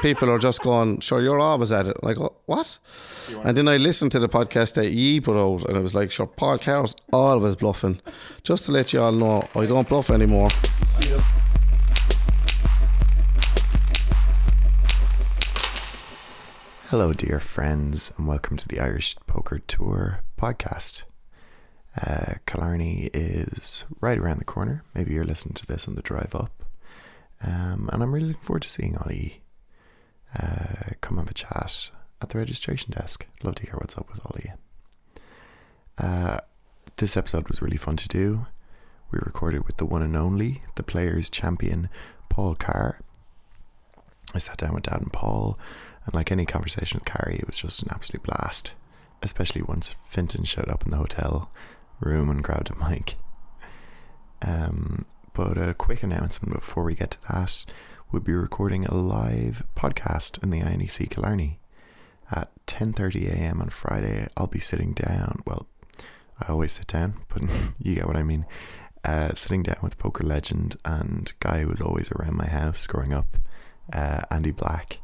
people are just going, sure, you're always at it. Go, what? And then I listened to the podcast that ye put out, and it was like, sure, Paul Carr's always bluffing. Just to let you all know, I don't bluff anymore. Hello, dear friends, and welcome to the Irish Poker Tour podcast. Uh, Killarney is right around the corner. Maybe you're listening to this on the drive up. Um, and I'm really looking forward to seeing Ollie uh, come have a chat at the registration desk. Love to hear what's up with all Ollie. Uh, this episode was really fun to do. We recorded with the one and only, the players champion, Paul Carr. I sat down with Dad and Paul, and like any conversation with Carrie, it was just an absolute blast. Especially once Fintan showed up in the hotel room and grabbed a mic. Um, but a quick announcement before we get to that: we'll be recording a live podcast in the INEC Killarney at 10:30 a.m. on Friday. I'll be sitting down. Well, I always sit down, but you get what I mean. Uh, sitting down with poker legend and guy who was always around my house growing up, uh, Andy Black.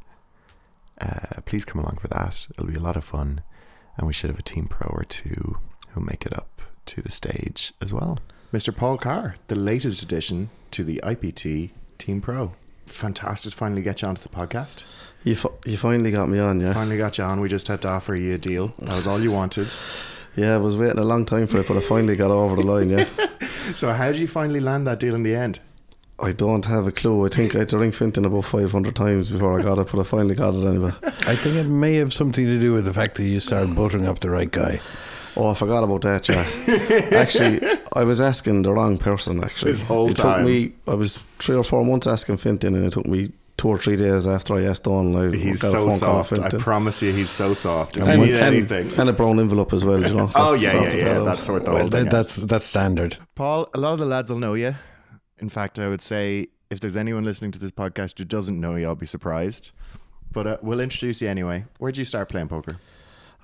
Uh, please come along for that. It'll be a lot of fun, and we should have a team pro or two who make it up to the stage as well. Mr. Paul Carr, the latest addition to the IPT Team Pro. Fantastic to finally get you onto the podcast. You, fi- you finally got me on, yeah? Finally got you on. We just had to offer you a deal. That was all you wanted. Yeah, I was waiting a long time for it, but I finally got over the line, yeah? So, how did you finally land that deal in the end? I don't have a clue. I think I had to ring Fintan about 500 times before I got it, but I finally got it anyway. I think it may have something to do with the fact that you started buttering up the right guy. Oh, I forgot about that, yeah. actually, I was asking the wrong person, actually. This whole it time. took me, I was three or four months asking Fintan, and it took me two or three days after I asked Dawn. I He's got a so phone call off soft. I promise you, he's so soft. And, you and, anything. and a brown envelope as well, you know. oh, yeah, yeah, yeah. that out. That's what the Well, thing that, that's that's standard. Paul, a lot of the lads will know you. In fact, I would say if there's anyone listening to this podcast who doesn't know you, I'll be surprised. But uh, we'll introduce you anyway. Where did you start playing poker?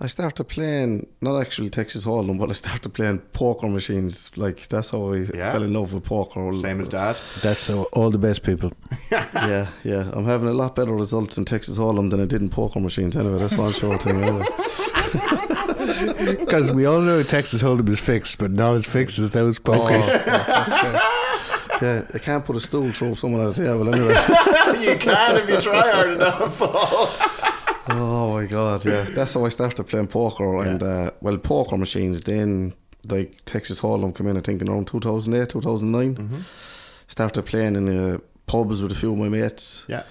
I started playing, not actually Texas Hold'em, but I started playing poker machines. Like, that's how I Yeah. fell in love with poker. Same as dad. That's so all the best people. Yeah, yeah. I'm having a lot better results in Texas Hold'em than I did in poker machines anyway. That's one sure thing. Anyway. Because we all know Texas Hold'em is fixed, but not as fixed as those pokers. Oh, yeah, I can't put a stool through someone at the table anyway. you can if you try hard enough, Paul. Oh my god, yeah. That's how I started playing poker and uh, well poker machines then like Texas Hold'em came in I think in around 2008, 2009. Mm-hmm. Started playing in uh, pubs with a few of my mates. Yeah.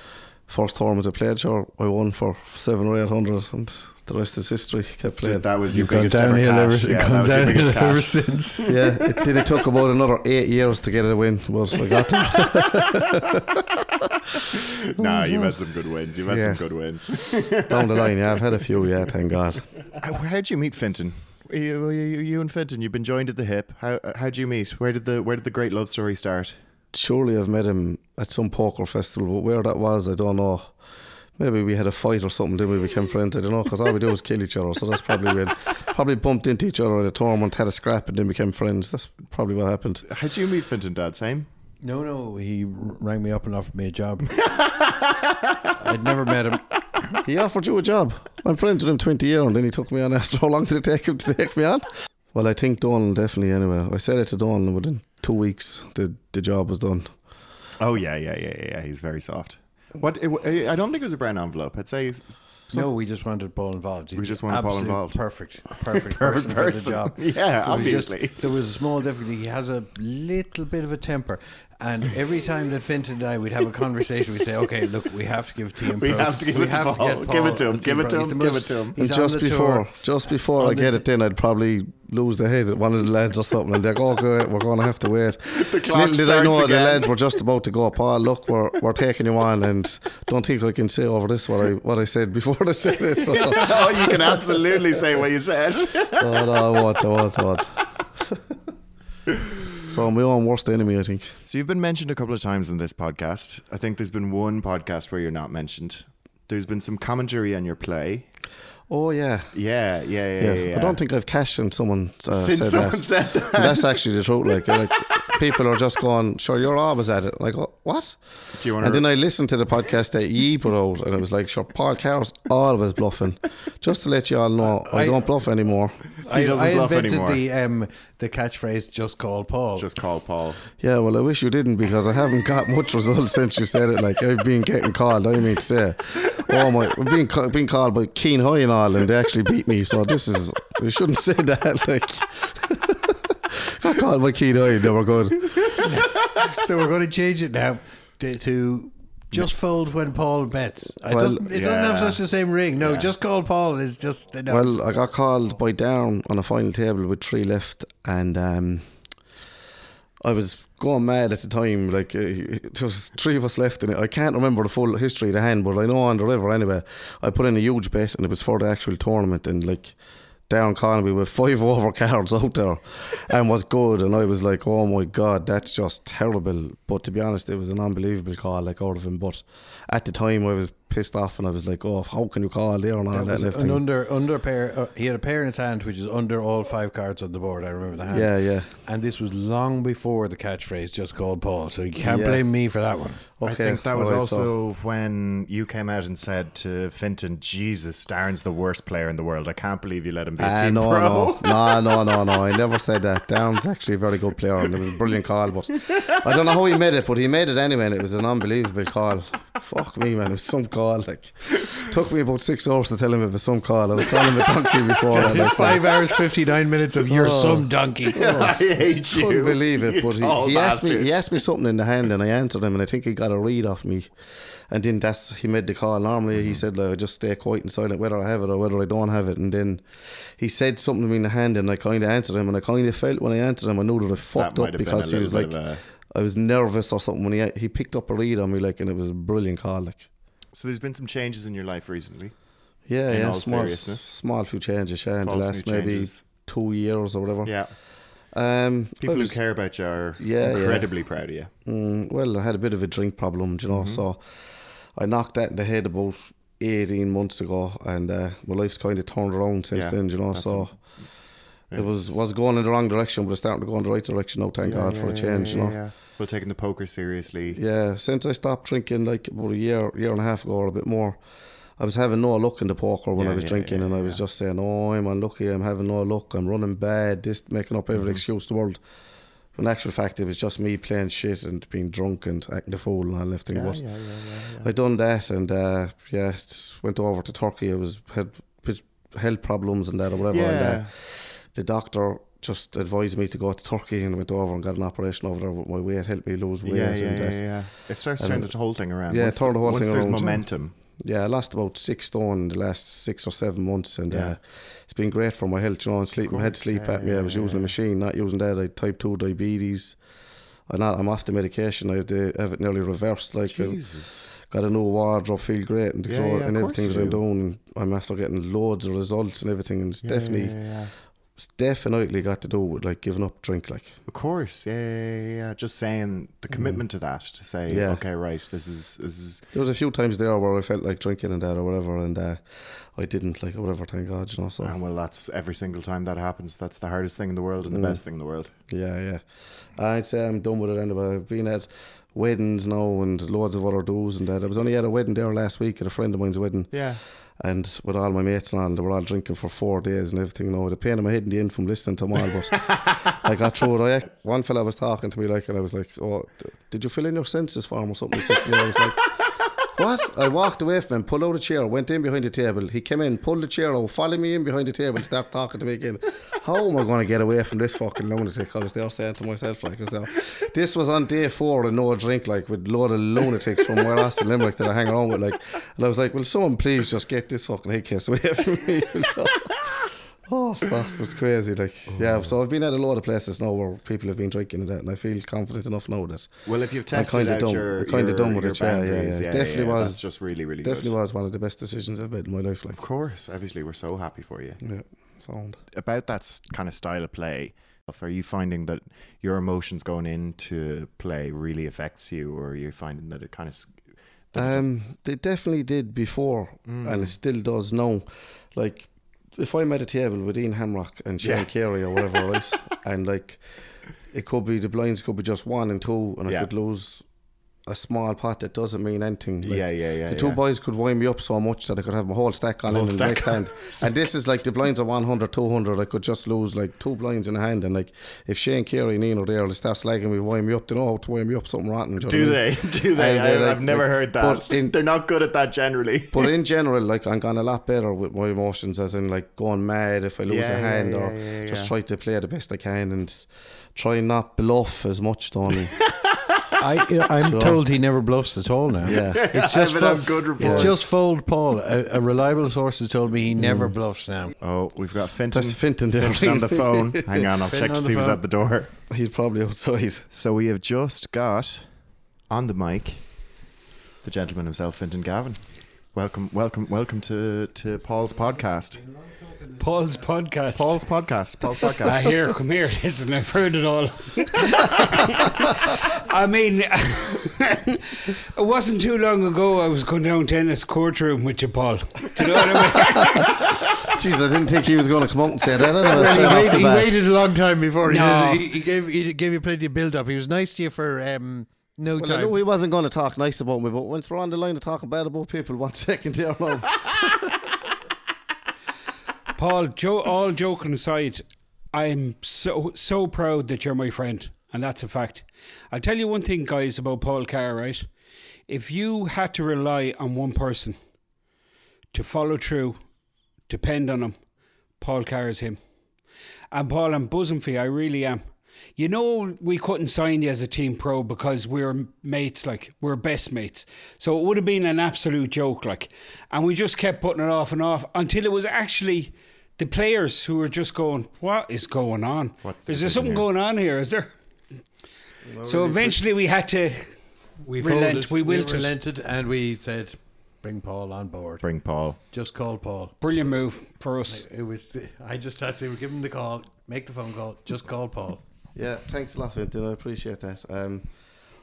First tournament I played, sure, I won for seven or eight hundred and the rest is history. Kept playing. That was your You've gone biggest ever downhill ever, cash. Yeah, gone was your downhill ever since. yeah, it did. It took about another eight years to get it a win, but I got it. Nah, you've had some good wins. You've had some good wins. down the line. Yeah, I've had a few. Yeah, thank God. How- How'd you meet Fintan? You, you, you and Fintan, you've been joined at the hip. How how'd you meet? Where did the where did the great love story start? Surely I've met him at some poker festival, but where that was, I don't know. Maybe we had a fight or something, then we became friends. I don't know, because all we do is kill each other. So that's probably when probably bumped into each other at a tournament, had a scrap, and then became friends. That's probably what happened. How'd you meet Fintan, Dad? Same. No, no, he rang me up and offered me a job. I'd never met him. He offered you a job. I'm friends with him 20 years, and then he took me on after how long did it take him to take me on? Well, I think Donal definitely anyway. I said it to Donal, and within two weeks, the, the job was done. Oh yeah, yeah, yeah, yeah. yeah. He's very soft. What? It, I don't think it was a brown envelope. I'd say No, we just wanted Paul involved. He's We just wanted Paul involved. Perfect, perfect, Perfect person, for the job. Yeah, It was just- obviously. there was a small difficulty. He has a little bit of a temper, and every time that Fintan and I would have a conversation, we'd say, "Okay, look, we have to give Team We Pro- have to give we it to have Paul. get Give it to him. Give it to him. Give it to him. he's and on just the before, tour. just before On I get t- it, then I'd probably lose the head. At one of the lads or something, and they're go, okay, we're going to have to wait. The clock Little did I know starts the again. lads were just about to go. Paul, look, we're we're taking you on, and don't think I can say over this what I what I said before I said it. So, oh oh, you can absolutely say what you said. oh, no, I won't, I won't, I won't. So my own worst enemy, I think. So you've been mentioned a couple of times in this podcast. I think there's been one podcast where you're not mentioned. There's been some commentary on your play. Oh yeah, Yeah, yeah, yeah. yeah. yeah, yeah. I don't think I've cashed in someone uh, Since said someone that. said that. That's actually the truth. Like, like people are just going, "Sure, you're always at it." Like, "Oh, what? Do you want And to? then I listened to the podcast that ye put out, and it was like, "Sure, Paul Carr's always bluffing." Just to let you all know, I, I- don't bluff anymore. I, doesn't I bluff invented anymore. the um, the catchphrase "Just call Paul." Just call Paul. Yeah, well, I wish you didn't because I haven't got much results since you said it. Like I've been getting called. I mean to say, oh my, I've been ca- been called by Keen High and all, and they actually beat me. So this is you shouldn't say that. Like got called by Keen High, they were good. so we're going to change it now to, to just fold when Paul bets. It, Well, doesn't, it doesn't have such the same ring. No, just call Paul It's just no. Well, I got called by Down on a final table with three left, and um, I was going mad at the time. Like uh, there was three of us left in it. I can't remember the full history of the hand, but I know on the river anyway. I put in a huge bet, and it was for the actual tournament, and like. Down me with five over cards out there and was good. And I was like oh my god that's just terrible. But to be honest it was an unbelievable call like out of him. But at the time I was pissed off and I was like oh how can you call there and all That that, and an under under pair. Uh, he had a pair in his hand, which is under all five cards on the board. I remember the hand. yeah yeah And this was long before the catchphrase "Just call Paul," so you can't Yeah. blame me for that one. I think that was alright, so- also when you came out and said to Fintan, "Jesus, Darren's the worst player in the world. I can't believe you let him be a Ah, team no, pro." no, no, no, no, no. I never said that. Darren's actually a very good player, and it was a brilliant call. But I don't know how he made it, but he made it anyway, and it was an unbelievable call. Fuck me, man, it was some call. Like, took me about six hours to tell him it was some call. I was calling him a donkey before. that, like, Five hours, fifty nine minutes of "You're Oh. some donkey." I hate you. couldn't believe it, you but he, he asked me. He asked me something in the hand, and I answered him, and I think he got a read off me. And then that's he made the call. Normally Mm-hmm. he said like, just stay quiet and silent whether I have it or whether I don't have it. And then he said something to me in the hand, and I kind of answered him, and I kind of felt when I answered him, I knew that I fucked might up because he was like, bit of I was nervous or something when he he picked up a read on me like, and it was a brilliant call. Like, So there's been some changes in your life recently. yeah, In yeah, all small, seriousness. small few changes, yeah, in the last maybe changes. two years or whatever. Yeah, Um, people was- who care about you are Yeah, yeah. incredibly proud of you. Mm, well, I had a bit of a drink problem, you know, Mm-hmm. so I knocked that in the head about 18 months ago, and uh, my life's kind of turned around since Yeah, then, you know, so a- it was was going in the wrong direction, but it's starting to go in the right direction now, thank God for a change, you know. Yeah. Well, taking the poker seriously. Yeah, since I stopped drinking like about a year, year and a half ago or a bit more, I was having no luck in the poker when Yeah, I was yeah, drinking, yeah, and I was just saying, "Oh, I'm unlucky. I'm having no luck. I'm running bad. This making up Mm-hmm. every excuse in the world." In actual fact, it was just me playing shit and being drunk and acting a fool and all everything. Yeah, but yeah, yeah, yeah, I done that, and uh, yeah, just went over to Turkey. I was had health problems and that or whatever. And, Yeah. uh, the doctor just advised me to go to Turkey, and I went over and got an operation over there with my weight, helped me lose weight. Yeah, yeah, and yeah, yeah. It starts to and turn the whole thing around. Yeah, once, turn the whole thing around, momentum. Yeah, I lost about six stone in the last six or seven months, and Yeah. uh, it's been great for my health. You know, and sleep, I had course, sleep yeah, at me. I was using a machine, not using that. I had type two diabetes. I'm not. I'm off the medication. I have, the, have it nearly reversed. Like I Jesus. got a new wardrobe, feel great, and Yeah, yeah, and everything course that I'm doing. I'm after getting loads of results and everything, and it's Yeah, definitely, definitely got to do with like giving up drink. Like Of course, yeah, yeah, yeah. Just saying the commitment to that, to say, Mm. Yeah. okay, right, this is this is there was a few times there where I felt like drinking and that or whatever, and uh, I didn't like or whatever. Thank God, you know. So and well, that's every single time that happens. That's the hardest thing in the world and the Mm. best thing in the world. Yeah, yeah. I'd say I'm done with it anyway. I've been at weddings now and loads of other do's and that. I was only at a wedding there last week at a friend of mine's wedding Yeah, and with all my mates and all, they were all drinking for four days and everything. You know, the pain in my head in the end from listening to them all, but I got through it. I, one fella was talking to me like, and I was like, oh, did you fill in your census form or something? He said I was like, what? I walked away from him, pulled out a chair, went in behind the table. He came in, pulled the chair out, followed me in behind the table, and started talking to me again. How am I going to get away from this fucking lunatic? I was there saying to myself, like, this was on day four and no drink, like, with load of lunatics from where in Limerick that I hang around with, like. And I was like, will someone please just get this fucking head case away from me? you know? Oh, stuff was crazy. Like, yeah. So I've been at a lot of places now where people have been drinking and that, and I feel confident enough now that Well, if you've tested kinda out done- your, kinda your, done with your it, yeah, yeah, boundaries, yeah. Definitely was- That's just really, really definitely good. was one of the best decisions I've made in my life. Like, Of course, obviously, we're so happy for you. yeah, sound. About that kind of style of play, are you finding that your emotions going into play really affects you, or are you finding that it kind of Um, they definitely did before, and it still does now. Like, if I'm at a table with Ian Hamrock and Shane Yeah. Carey or whatever, right, and like it could be the blinds could be just one and two, and I could lose a small pot that doesn't mean anything. Like, Yeah, yeah, yeah, The two yeah. boys could wind me up so much that I could have my whole stack on Whole in the next hand. and this is like the blinds are 100, 200. I could just lose like two blinds in a hand. And like if Shane Carey and are there, they start slagging me, wind me up. They know how to wind me up something rotten. Do mean? they? Do they? I, like- I've never like- heard that. but in- They're not good at that generally. But in general, like I'm gone a lot better with my emotions, as in like going mad if I lose Yeah, a hand, yeah, or just try to play the best I can and try not bluff as much, Tony. I, I'm Sure. told he never bluffs at all now. yeah, It's just, I have fo- good it's just fold Paul. A, a reliable source has told me he never mm. bluffs now. Oh, we've got Fintan. that's Fintan there. Fintan on the phone. Hang on, I'll Fintan check to on the see who's at the door. He's probably outside. So we have just got on the mic the gentleman himself, Fintan Gavin. Welcome, welcome, welcome to, to Paul's podcast. Paul's podcast. Paul's podcast. Paul's podcast. here, come here. Listen, I've heard it all. I mean, it wasn't too long ago I was going down tennis courtroom with you, Paul. Do you know what I mean? Jeez, I didn't think he was going to come out and say that. Well, he, waited, he waited a long time before he No. did. He, he gave he gave you plenty of build up. He was nice to you for um, no Well, I time. he wasn't going to talk nice about me, but once we're on the line of talking bad about people, one second there now. Paul, jo- all joking aside, I'm so so proud that you're my friend, and that's a fact. I'll tell you one thing, guys, about Paul Carr, right? If you had to rely on one person to follow through, depend on him, Paul Carr is him. And Paul, I'm buzzing for you. I really am. You know, we couldn't sign you as a team pro because we're mates, like we're best mates. So it would have been an absolute joke, like, and we just kept putting it off and off until it was actually the players who were just going, "What is going on? What's the is there something here?" going on here? Is there?" So eventually, we had to. we relent, folded, we we wilted. relented, and we said, "Bring Paul on board. Bring Paul. Just call Paul." Brilliant move for us. It was. I just had to give him the call, make the phone call. Just call Paul. Yeah, thanks a lot, Fintan. I appreciate that. Um,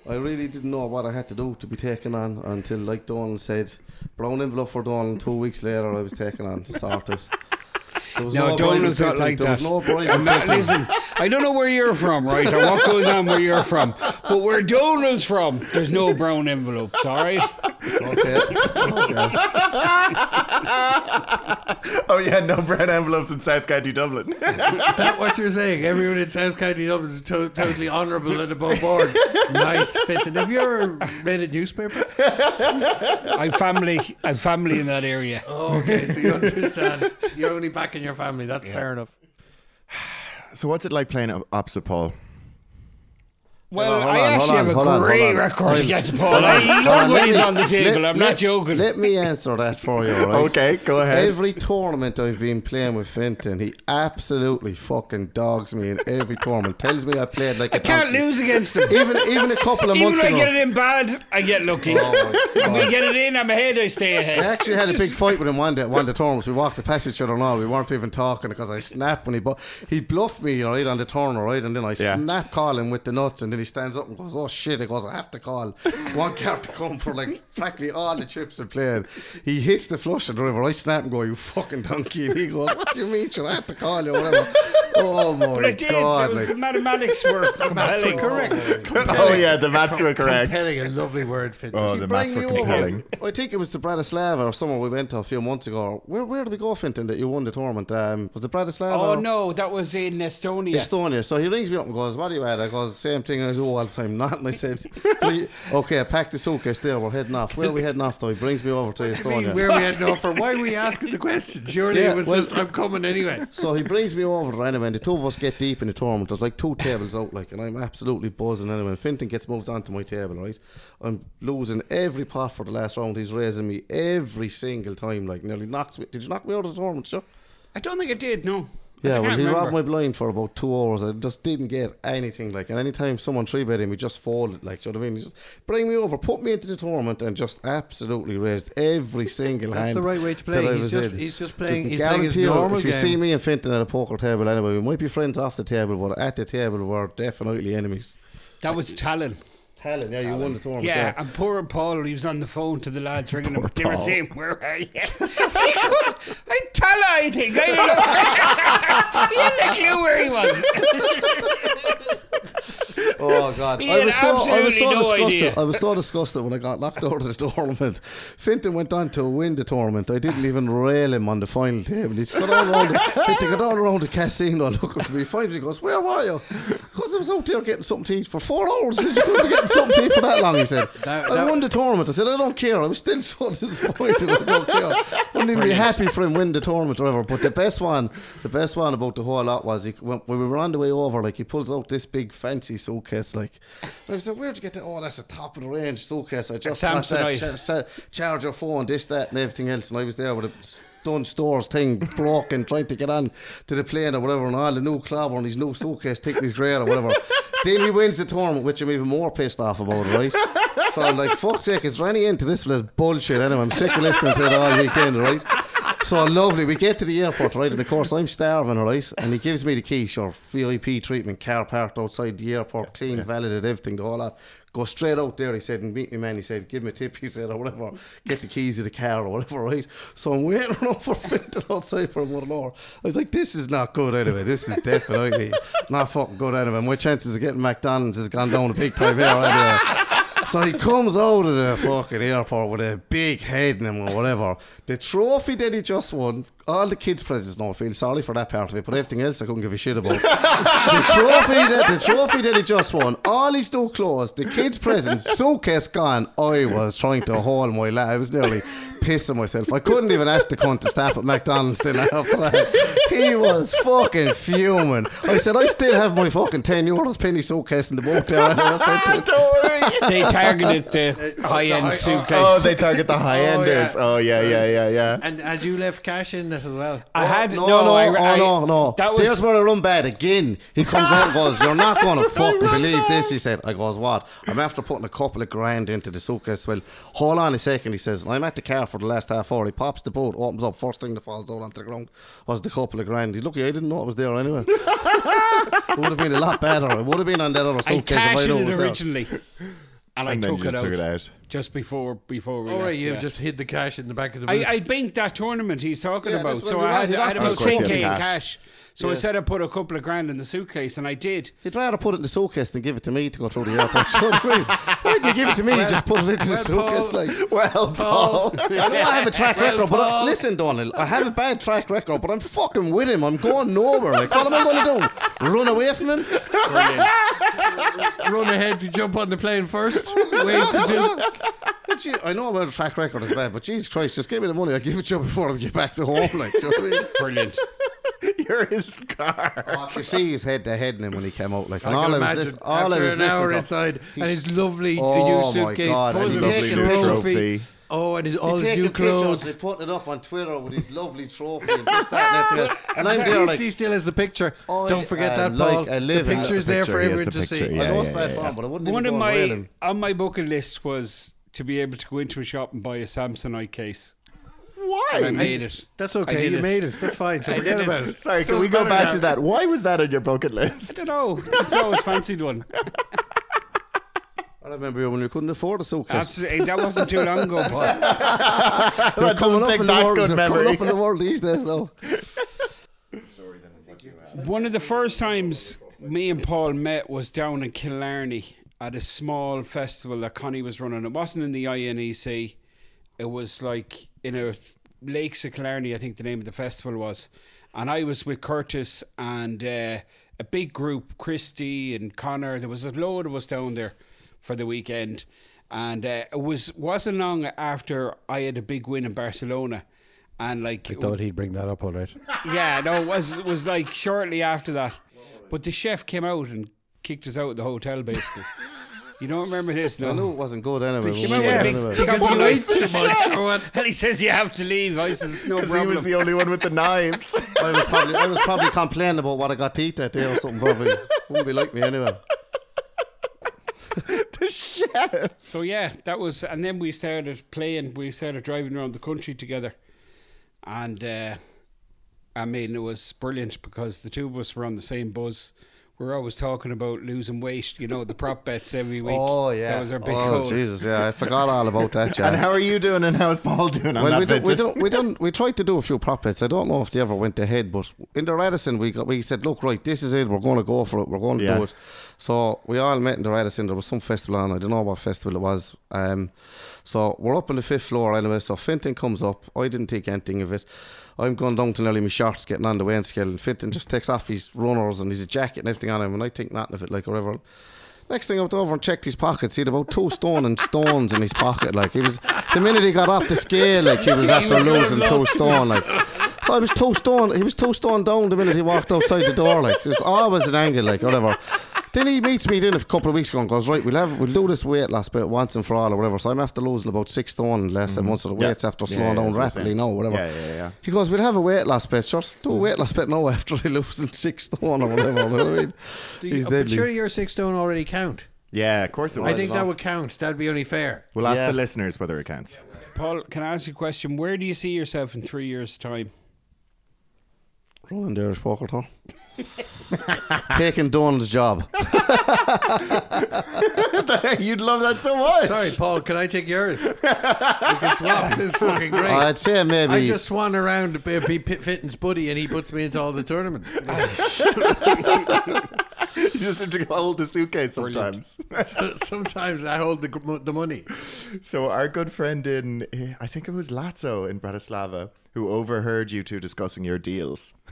I really didn't know what I had to do to be taken on until, like Donal said, brown envelope for Donal. Two weeks later, I was taken on, sorted. No, no, Donal's not like that. no I'm not, listen, I don't know where you're from, right, or what goes on where you're from, but where Donal's from, there's no brown envelopes, all right? Okay. okay. Oh yeah, no brown envelopes in South County Dublin. that what you're saying? Everyone in South County Dublin is to- totally honourable and above board. nice, Fintan. Have you ever read a newspaper? I'm family, I've family in that area. Oh, okay, so you understand. You're only back in your family. That's fair enough. so what's it like playing op- opposite Paul? Well, on, I hold actually on, have a great on. record I'm- against Paul. I love when he's on the table. Let- I'm let- not joking. Let me answer that for you, right? Okay, go ahead. Every tournament I've been playing with Fintan, he absolutely fucking dogs me in every tournament. Tells me I played like a I can't donkey. lose against him. Even even a couple of Even months when I ago. get it in bad, I get lucky. Oh my When we God. get it in, I'm ahead, I stay ahead. I actually had a big fight with him one day, one of the tournaments. We walked past each other and all. We weren't even talking because I snapped when he bu- he bluffed me, right, on the tournament, right, and then I Yeah. snap call him with the nuts, and then he stands up and goes, "Oh shit!" He goes, "I have to call one card to come for like practically all the chips and playing." He hits the flush of the river. I snap and go, "You fucking donkey!" And he goes, "What do you mean? Should I have to call you?" or Whatever. Oh my But I did. god! it was like- the mathematics were compelling. correct. Oh yeah, the maths were correct. Compelling, a lovely word, Fintan. Oh, the Bring maths were me over. compelling. I think it was to Bratislava or somewhere we went to a few months ago. Where where did we go, Fintan, that you won the tournament? Um, was it Bratislava? Oh or- no, that was in Estonia. Estonia. So he rings me up and goes, What are you at? I goes, Same thing I do all the time, not. And I said, Okay, I packed the suitcase there, we're heading off. Where are we heading off to? He brings me over to I mean, Estonia. where are we heading off for why are we asking the question? Surely Yeah, it was well- just I'm coming anyway. So he brings me over there anyway, and the two of us get deep in the tournament. There's like two tables out, like, and I'm absolutely buzzing anyway. And Fintan gets moved onto my table, right? I'm losing every pot for the last round. He's raising me every single time, like, nearly knocks me. Did you knock me out of the tournament, sure? I don't think I did. No. Yeah, well, he remember. robbed my blind for about two hours. I just didn't get anything. Like, and anytime someone three bet him, he just folded. Like, do you know what I mean? He just bring me over, put me into the tournament, and just absolutely raised every single That's hand. That's the right way to play. He's just- in. he's just playing- he's playing his guarantee you, normal If you game. see me and Fintan at a poker table, anyway, we might be friends off the table, but at the table, we're definitely enemies. That was Tallinn. Tallinn, yeah, you won the tournament. Yeah, Yeah. and poor Paul, he was on the phone to the lads ringing him. They were saying, "Where are you?" he goes, "I Tala, I think. I don't know. he had no clue where he was." Oh god, I was so I was so no disgusted. idea. I was so disgusted when I got knocked out of the tournament. Fintan went on to win the tournament. I didn't even rail him on the final table. He's got all around. The, he get all around the casino looking for me. Finally, he goes, "Where were you?" I was out there getting something to eat for four hours. Said, "You couldn't be getting something to eat for that long." He said, That- "I won the tournament." I said, "I don't care." I was still so disappointed. I don't care. Wouldn't even be happy for him win the tournament or whatever. But the best one, the best one about the whole lot was he, when, when we were on the way over, like he pulls out this big fancy suitcase. Like I said, "Where'd you get that? Oh, that's the top of the range suitcase. I just got that cha- cha- charger phone, this, that, and everything else." And I was there with a done stores thing broken, trying to get on to the plane or whatever, and all the new clobber and his new suitcase taking his grade or whatever. then he wins the tournament, which I'm even more pissed off about, right? So I'm like, fuck sake, is there any end to this bullshit anyway? I'm sick of listening to it all weekend, right? So lovely. We get to the airport, right? And of course, I'm starving, right? And he gives me the key, sure, VIP treatment, car parked outside the airport, clean, validated, everything, whole lot. Go straight out there, he said, and meet me, man. He said, give me a tip, he said, or whatever. Get the keys of the car or whatever, right? So I'm waiting around for Fintan outside for one hour. I was like, this is not good anyway. This is definitely not fucking good anyway. My chances of getting McDonald's has gone down a big time here anyway. So he comes out of the fucking airport with a big head in him or whatever. The trophy that he just won, all the kids' presents, no, I feel sorry for that part of it, but everything else I couldn't give a shit about. the trophy that the trophy that he just won, all his new clothes, the kids' presents, suitcase gone. I was trying to hold my. I was nearly pissing myself. I couldn't even ask the cunt to stop at McDonald's dinner after that. He was fucking fuming. I said, I still have my fucking 10 euros penny suitcase in the boat there. Don't worry. They targeted the high end suitcase. Oh, oh, they target the high Oh, enders. yeah. Oh, yeah, oh, yeah, yeah, yeah. And and you left cash in it as well. I oh, had no, no, no, I, oh, no, no. That was There's where I run bad again. He comes out and goes, You're not going to fucking believe this. He said, I goes, What? I'm after putting a couple of grand into the suitcase. Well, hold on a second. He says, I'm at the car for the last half hour. He pops the boat, opens up. First thing that falls out onto the ground was the couple of grand. He's lucky I didn't know it was there anyway. it would have been a lot better. It would have been on that other I suitcase if I knew it was it there. originally, and I And then took you it, just out took it out. just before before we. All left, you yeah. just hid the cash in the back of the boot. I, I banked that tournament he's talking Yeah, about, so I had, lost- I had we about lost ten k in Cash. cash. So I said I put a couple of grand in the suitcase, and I did. You'd rather put it in the suitcase than give it to me to go through the airport. So what Why didn't you give it to me? You just put it into the suitcase. Paul- like, Well, Paul. I know I have a track record, but I, listen, Donal, I have a bad track record, but I'm fucking with him. I'm going nowhere. Like, what am I going to do? Run away from him? Run ahead to jump on the plane first. Wait to do. But gee, I know my track record is bad, but Jesus Christ, just give me the money. I'll give it to you before I get back to home. Like, do you know what I mean? Brilliant. You're his car. Oh, you see his head to head in him when he came out. Like, I and all can I was imagine listen- all I after was an hour to- inside and He's- his lovely Oh, new my suitcase. God, and He's his taking lovely new trophy. trophy. Oh, and his, all his taking new pictures, clothes. they putting it up on Twitter with his lovely trophy and this, that, and everything. And I'm At there like, he still has the picture. Oh, Don't forget I that, like- Paul. I live the in picture's the there picture, for yes, everyone the to see. picture, I yeah, know it's yeah, bad yeah. form, but I wouldn't One even of go and raid my on my bucket list was to be able to go into a shop and buy a Samsonite case. And I made it. That's I okay. did You it. made it. That's fine. So I forget did it. about it. Sorry, can we go back now. to that? Why was that on your bucket list? I don't know. Just always fancied one. I remember when you couldn't afford a suitcase. That's, eh, that wasn't too long ago, Paul. that coming doesn't up take in the that world, good they're memory. coming up in the world these days, though. One of the first times me and Paul met was down in Killarney at a small festival that Connie was running. It wasn't in the INEC. It was like in a Lakes of Killarney, I think the name of the festival was. And I was with Curtis and uh, a big group, Christy and Connor. There was a load of us down there for the weekend. And uh, it was wasn't long after I had a big win in Barcelona. And like I thought he'd bring that up all right. yeah, no, it was it was like shortly after that. But the chef came out and kicked us out of the hotel, basically. You don't remember this, I no? knew it wasn't good anyway. You when we the big- anyway. Because you ate too much. or what? And he says you have to leave. I says no Because he was the only one with the knives. I was probably I was probably complaining about what I got to eat that day or something. Probably wouldn't be like me anyway. the chef. so yeah, that was, and then we started playing. We started driving around the country together, and uh, I mean it was brilliant because the two of us were on the same bus. We're always talking about losing weight. You know, the prop bets every week. Oh yeah, that was our big oh goal. Jesus, yeah, I forgot all about that. Yeah. And how are you doing? And how's Paul doing well, we, do, we, don't, we don't, we tried to do a few prop bets. I don't know if they ever went ahead, but in the Radisson, we got, we said, look, right, this is it. We're going to go for it. We're going to Yeah. do it. So we all met in the Radisson. There was some festival on. I don't know what festival it was. Um, so we're up on the fifth floor anyway. So Finton comes up. I didn't take anything of it. I'm going down to nearly my shorts, getting on the weighing scale, and Finton just takes off his runners and his jacket and everything on him, and I think nothing of it, like whatever. Next thing I went over and checked his pockets. He had about two stone and stones in his pocket. Like he was, the minute he got off the scale, like he was after losing two stone. Like so, I was two stone. He was two stone down the minute he walked outside the door. Like there's always an angle, like whatever. Then he meets me then a couple of weeks ago and goes, right, we'll have we'll do this weight loss bit once and for all or whatever. So I'm after losing about six stone less than once of the Mm-hmm. Yeah. weights after slowing yeah, down that's what I'm rapidly saying. now, whatever. Yeah, yeah, yeah. He goes, we'll have a weight loss bit. Just do a weight loss bit now after he losing six stone or whatever. you know what I mean? Do you- He's but deadly. surely your six stone already count. Yeah, of course it was. I think that would count. That'd be only fair. We'll ask Yeah. the listeners whether it counts. Paul, can I ask you a question? Where do you see yourself in three years' time? Running the Irish poker tour. Taking Don's job. You'd love that so much. Sorry, Paul. Can I take yours? we can swap. This is fucking great. I'd say maybe. I just swan around to be, be Pit Fintan's buddy, and he puts me into all the tournaments. you just have to hold the suitcase sometimes. Sometimes I hold the the money. So our good friend in, I think it was Lazzo in Bratislava, who overheard you two discussing your deals.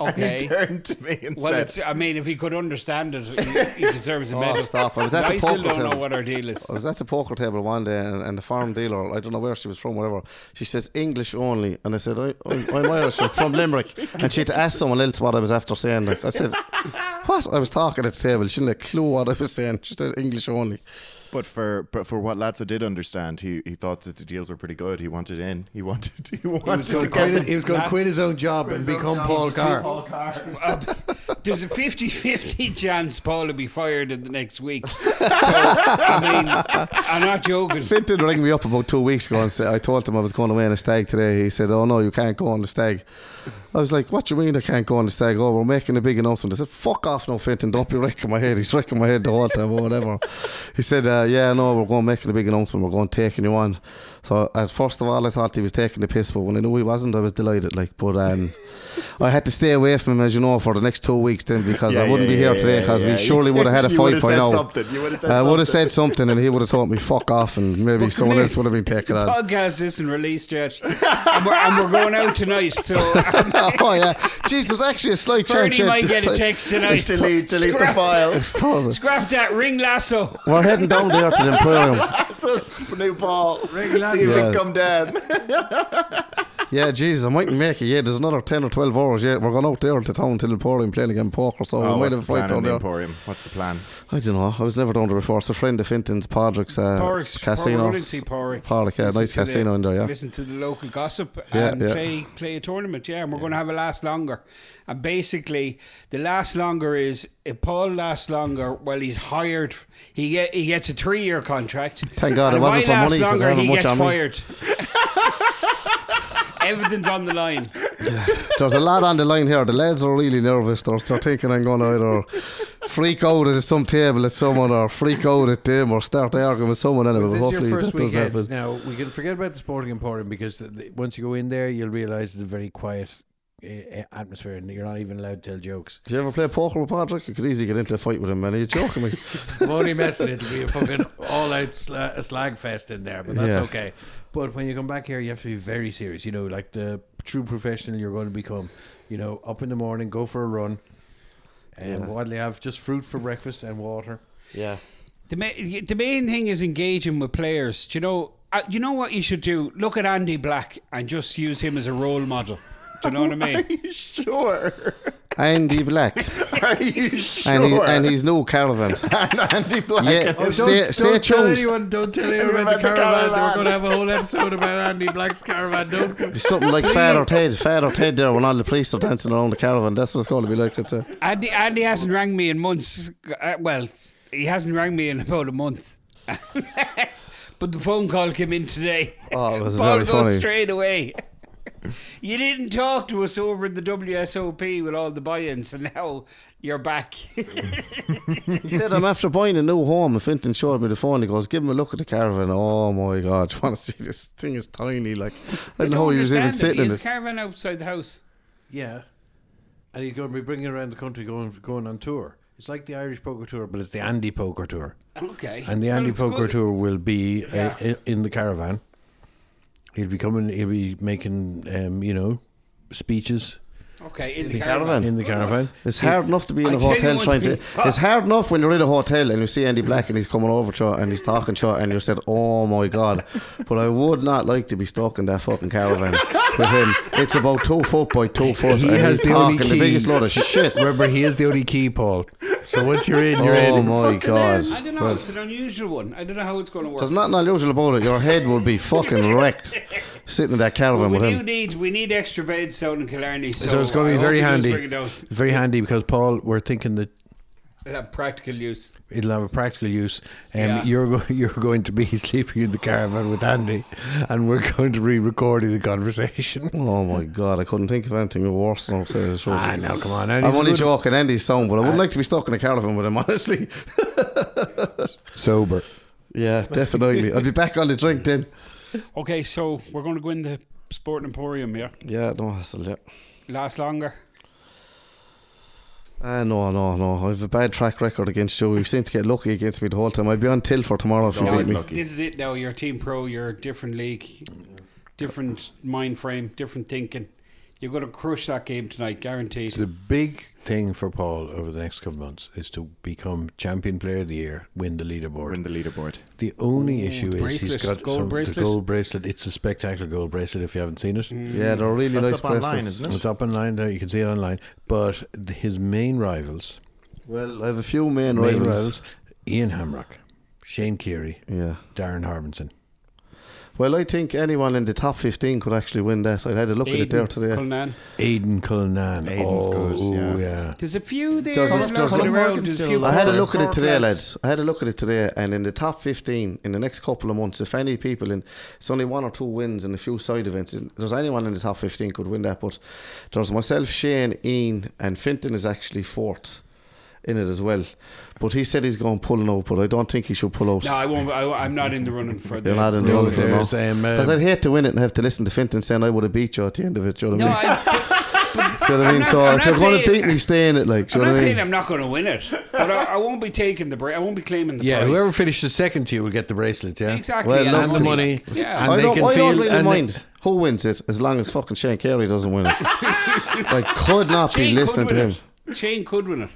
Okay. he turned to me and Well, said, it's, I mean, if he could understand it, he, he deserves a medal. Oh, medal. stop. I was at the I still poker don't know table. what our deal is. I was at the poker table one day and, and the farm dealer, I don't know where she was from, whatever, she says English only. And I said, I, I'm, I'm Irish, I'm from Limerick. And she had to ask someone else what I was after saying. Like, I said, What? I was talking at the table. She didn't have a clue what I was saying. She said English only. But for but for what Lazzo did understand, he, he thought that the deals were pretty good. He wanted in. He wanted he He was wanted going to to quit, come. he was going to quit his own job and become Paul Carr. There's a 50 50 chance Paul will be fired in the next week. So, I mean, I'm not joking. Fintan rang me up about two weeks ago and said, I told him I was going away on a stag today. He said, Oh no, you can't go on the stag. I was like, What do you mean I can't go on the stag? Oh, we're making a big announcement. I said, Fuck off no, Fintan. Don't be wrecking my head. He's wrecking my head the whole time or whatever. He said, uh, Yeah, no, we're going making a big announcement. We're going taking you on. So, as first of all, I thought he was taking the piss, but when I knew he wasn't, I was delighted. Like, but um, I had to stay away from him, as you know, for the next two weeks then because Yeah, I wouldn't yeah, be here yeah, today because we surely would have had a fight by now. something. You would've said I would have said something and he would have told me fuck off and maybe But someone else would have been taken on. podcast isn't released yet. and, we're, and we're going out tonight. So oh yeah, jeez, there's actually a slight chance. Yeah, might get a text tonight. delete delete the files. Scrap that ring lasso. We're heading down there to the Emporium. new Paul. Ring See if Lazzo. it come down. Yeah, Jesus, I mightn't make it Yeah, There's another 10 or 12 hours Yeah, We're going out there to town to the Emporium playing again poker, so Oh, we might what's have a the fight plan down in the there. Emporium? What's the plan? I don't know. I was never down there before. It's a friend of Fintan's, Podrick's uh, Porrick's. casino. Porrick, see Porrick. Porrick, yeah, Listen nice to the- casino in there, yeah. Listen to the local gossip Yeah, and yeah. play play a tournament. Yeah, and we're going to have a last longer. And basically, the last longer is if Paul lasts longer. Well, he's hired. He get, he gets a three year contract. Thank God And it wasn't I for last money, 'cause I longer, haven't he much gets on me. fired. Everything's on the line. There's a lot on the line here. The lads are really nervous. They're, they're thinking I'm going to either freak out at some table at someone or freak out at them or start arguing with someone anyway. Well, but this is hopefully your first that doesn't weekend. happen. Now we can forget about the Sporting Emporium because the, the, once you go in there, you'll realise it's a very quiet atmosphere, and you're not even allowed to tell jokes. Do you ever play poker with Patrick? You could easily get into a fight with him, man. Are you joking me? I'm only messing. It'll be a fucking all-out sla- a slag fest in there, but that's Yeah. okay. But when you come back here, you have to be very serious. You know, like the true professional you're going to become. You know, up in the morning, go for a run, and Yeah. what do they have? Just fruit for breakfast and water. yeah. The, ma- the main thing is engaging with players. Do you know? Uh, you know what you should do? Look at Andy Black and just use him as a role model. Do you know what I mean? Are you sure? Andy Black. Are you sure? and, he, and his new caravan. Andy Black. Yeah, Oh, stay, don't, stay don't tell tuned. anyone. Don't tell anyone about the About the caravan. They were caravan. going to have a whole episode about Andy Black's caravan. Don't. Something like Father Ted, Father Ted there when all the police are dancing around the caravan. That's what it's going to be like. It's a, Andy, Andy hasn't rang me in months. Uh, well, he hasn't rang me in about a month. but the phone call came in today. oh, it was Paul very goes funny. straight away. You didn't talk to us over in the WSOP with all the buy-ins, and now you're back. He said, I'm after buying a new home. And Finton showed me the phone. He goes, Give him a look at the caravan. Oh my God, do you want to see this thing is tiny? Like, I didn't know he was even understand sitting He in it. caravan outside the house. Yeah. And he's going to be bringing it around the country going going on tour. It's like the Irish Poker Tour, but it's the Andy Poker Tour. Okay. And the Andy it's Poker good. Tour will be uh, Yeah. i- in the caravan. He'll be coming, he'll be making, um, you know, speeches Okay, in the, The caravan. caravan. in the caravan. It's hard enough to be in I a hotel trying to. thing. It's hard enough when you're in a hotel and you see Andy Black and he's coming over to you and he's talking to you and you said, "Oh my god!" But I would not like to be stuck in that fucking caravan with him. It's about two foot by two foot. He and has he's the only talking key. the biggest load of shit. Remember, he is the only key, Paul. So once you're in, you're Oh in. Oh my god! I don't know. Well, it's an unusual one. I don't know how it's going to work. there's nothing unusual about it. Your head will be fucking wrecked sitting in that But caravan we with do him. need we need extra beds down in Killarney. So, So, it's going to be hope very handy. Bring it down. It's very handy because Paul, we're thinking that It'll have practical use. it'll have a practical use. Um, Yeah. You're go- you're going to be sleeping in the caravan with Andy, and we're going to be recording the conversation. Oh my god! I couldn't think of anything worse. Now, to tell you the. Ah, now come on, I'm Andy's only good. joking. Andy's sound, but I wouldn't like to be stuck in a caravan with him, honestly. sober. Yeah, definitely. I'll be back on the drink then. Okay, so we're going to go in the Sport Emporium. Yeah, Yeah, no hassle, yeah. last longer. Ah, no, no, no. I have a bad track record against you. You seem to get lucky against me the whole time. I'd be on till for tomorrow if you beat me. lucky. This is it now. You're Team Pro. You're a different league, different mind frame, different thinking. You're going to crush that game tonight, guaranteed. The big thing for Paul over the next couple of months is to become champion player of the year, win the leaderboard. We're the leaderboard. The only Oh, issue the is he's got gold some, bracelet. the gold bracelet. It's a spectacular gold bracelet if you haven't seen it. Mm. Yeah, they're really That's nice up online, bracelets. isn't it? It's up online now. You can see it online. But th- his main rivals, Well, I have a few main, main rivals. rivals, Ian Hamrock, Shane Keary, Yeah. Darren Harbinson. Well, I think anyone in the top 15 could actually win that. I had a look at it there today. Cullinan. Aidan Cullinan. Aidan's oh, good, yeah. yeah. There's a few there. Does it- floating does it- around. Morgan's There's a few. I had a look at it Cork today, lads. lads. I had a look at it today, and in the top 15 in the next couple of months, if any people in, it's only one or two wins and a few side events. If There's anyone in the top 15 could win that, but there's myself, Shane, Ian, and Fintan is actually fourth in it as well. But he said he's going pulling out, but I don't think he should pull out. No, I won't. I, I'm not in the running for the. You're not in the No, running for it, no. um, Because uh, I'd hate to win it and have to listen to Fintan saying I would have beat you at the end of it. Do you know No, what I mean? I, Do you know what I mean? not- so I'm if you're going to beat me, stay in it. Like, I'm you know not what I saying mean? I'm not going to win it, but I, I won't be taking the. Bra- I won't be claiming the. yeah, prize. whoever finishes second to you will get the bracelet, yeah? Exactly. Well, and And the the money. Yeah. And I they don't, can I don't feel- really and they- mind who wins it as long as fucking Shane Carey doesn't win it. I could not be listening to him. it. Shane could win it.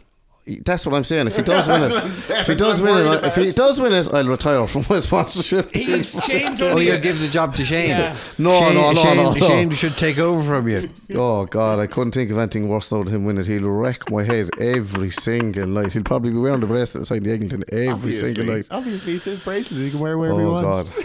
That's what I'm saying. If he does win it, if he does win it, if he does win it, I'll retire from my sponsorship. He's Shane's Oh, you'll give the job to Shane. Yeah. No, Shane, no, no, Shane, no, no. Shane should take over from you. Oh God, I couldn't think of anything worse than him winning. it. He'll wreck my head every single night. He'll probably be wearing the bracelet inside the Eglinton every single night. Obviously, it's his bracelet. He can wear wherever oh, he Oh wants. God.